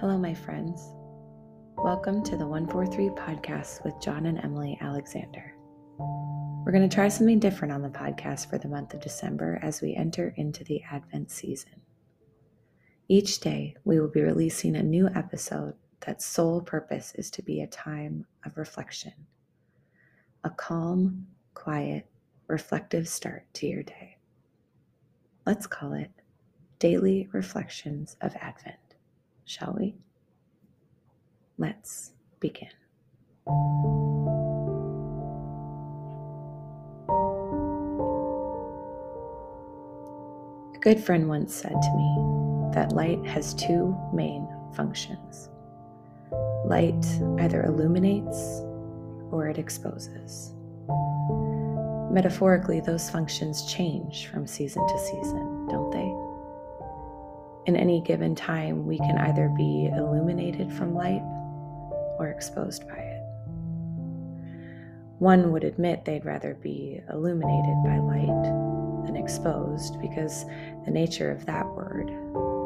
Hello, my friends. Welcome to the 143 podcast with John and Emily Alexander. We're going to try something different on the podcast for the month of December as we enter into the Advent season. Each day, we will be releasing a new episode that sole purpose is to be a time of reflection, a calm, quiet, reflective start to your day. Let's call it Daily Reflections of Advent shall we? Let's begin. A good friend once said to me that light has two main functions light either illuminates or it exposes. Metaphorically, those functions change from season to season, don't they? In any given time, we can either be illuminated from light or exposed by it. One would admit they'd rather be illuminated by light than exposed because the nature of that word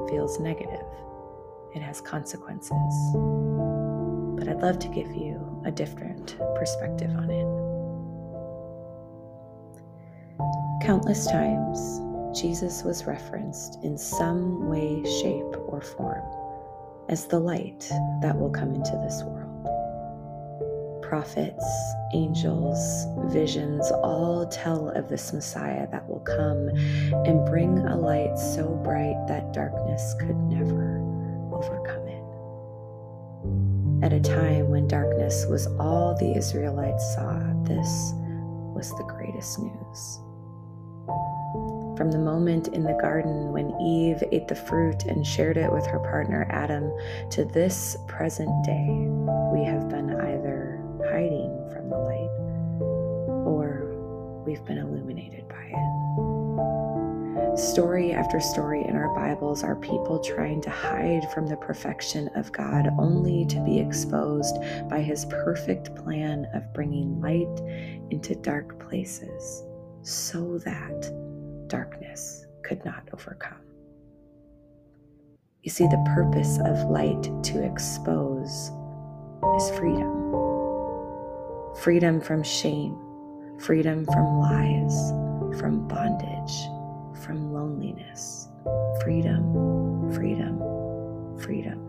feels negative. It has consequences. But I'd love to give you a different perspective on it. Countless times, Jesus was referenced in some way, shape, or form as the light that will come into this world. Prophets, angels, visions all tell of this Messiah that will come and bring a light so bright that darkness could never overcome it. At a time when darkness was all the Israelites saw, this was the greatest news. From the moment in the garden when Eve ate the fruit and shared it with her partner Adam to this present day, we have been either hiding from the light or we've been illuminated by it. Story after story in our Bibles are people trying to hide from the perfection of God only to be exposed by his perfect plan of bringing light into dark places so that darkness could not overcome. You see, the purpose of light to expose is freedom freedom from shame, freedom from lies, from bondage, from loneliness. Freedom, freedom, freedom.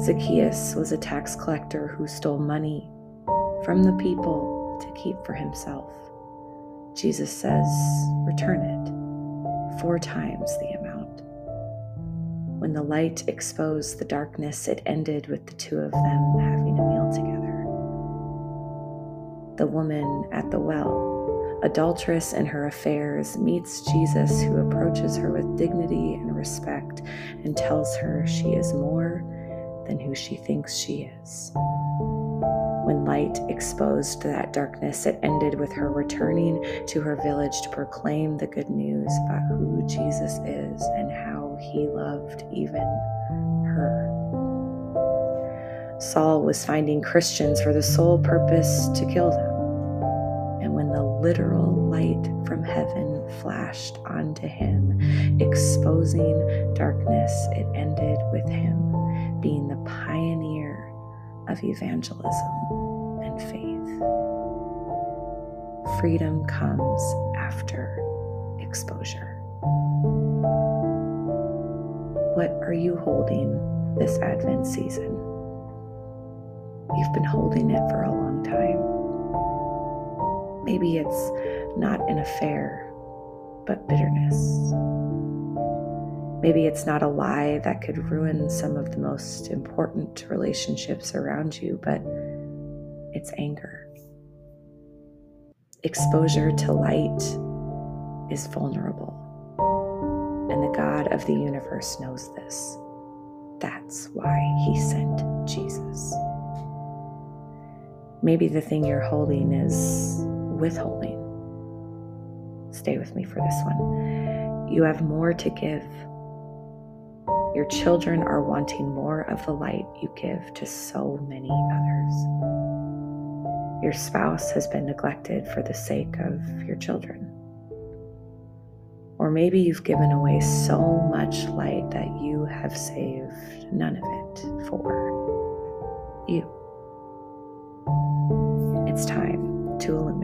Zacchaeus was a tax collector who stole money from the people to keep for himself. Jesus says, return it four times the amount. When the light exposed the darkness, it ended with the two of them having a meal together. The woman at the well, adulteress in her affairs, meets Jesus, who approaches her with dignity and respect and tells her she is more than who she thinks she is. When light exposed that darkness, it ended with her returning to her village to proclaim the good news about who Jesus is and how he loved even her. Saul was finding Christians for the sole purpose to kill them. And when the literal light from heaven flashed onto him, exposing darkness, it ended with him being the pioneer of evangelism and faith. Freedom comes after exposure. What are you holding this Advent season? You've been holding it for a long time. Maybe it's not an affair, but bitterness. Maybe it's not a lie that could ruin some of the most important relationships around you, but it's anger. Exposure to light is vulnerable, and the God of the universe knows this. That's why he sent Jesus. Maybe the thing you're holding is withholding. Stay with me for this one. You have more to give. Your children are wanting more of the light you give to so many others. Your spouse has been neglected for the sake of your children. Or maybe you've given away so much light that you have saved none of it for you. It's time to illuminate.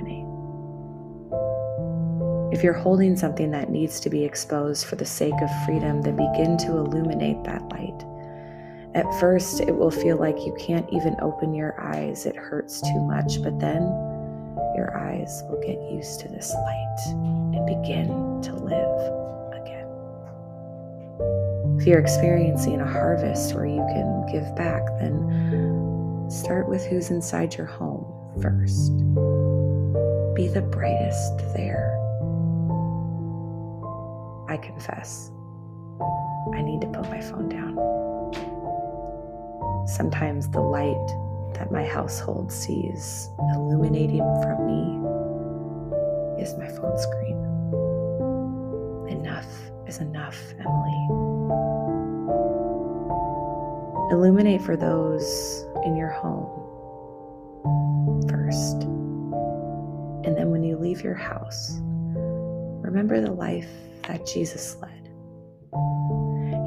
If you're holding something that needs to be exposed for the sake of freedom, then begin to illuminate that light. At first, it will feel like you can't even open your eyes, it hurts too much, but then your eyes will get used to this light and begin to live again. If you're experiencing a harvest where you can give back, then start with who's inside your home first. Be the brightest there. I confess, I need to put my phone down. Sometimes the light that my household sees illuminating from me is my phone screen. Enough is enough, Emily. Illuminate for those in your home first. And then when you leave your house, remember the life that Jesus led.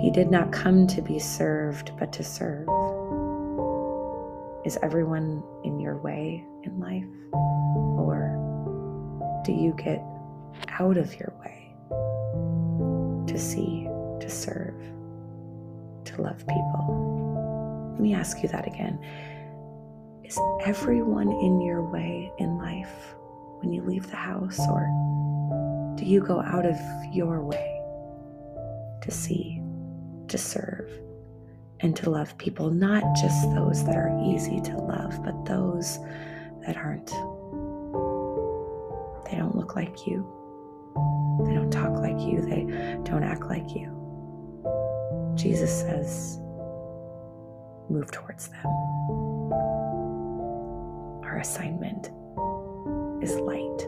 He did not come to be served, but to serve. Is everyone in your way in life? Or do you get out of your way to see, to serve, to love people? Let me ask you that again. Is everyone in your way in life when you leave the house, or you go out of your way to see, to serve, and to love people? Not just those that are easy to love, but those that aren't. They don't look like you. They don't talk like you. They don't act like you. Jesus says, move towards them. Our assignment is light.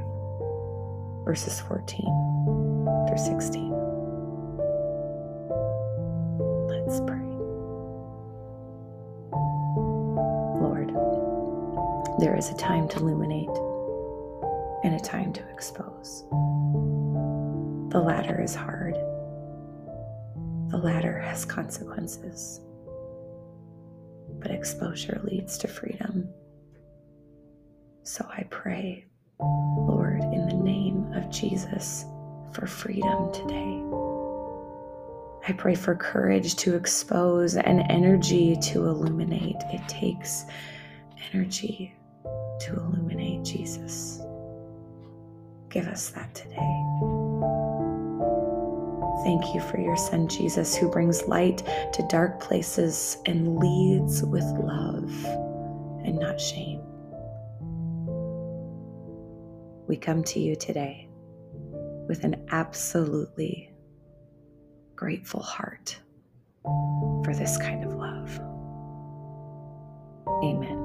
verses 14 through 16. Let's pray. Lord, there is a time to illuminate and a time to expose. The latter is hard. The latter has consequences. But exposure leads to freedom. So I pray, of Jesus for freedom today. I pray for courage to expose and energy to illuminate. It takes energy to illuminate Jesus. Give us that today. Thank you for your son Jesus, who brings light to dark places and leads with love and not shame. We come to you today with an absolutely grateful heart for this kind of love. Amen.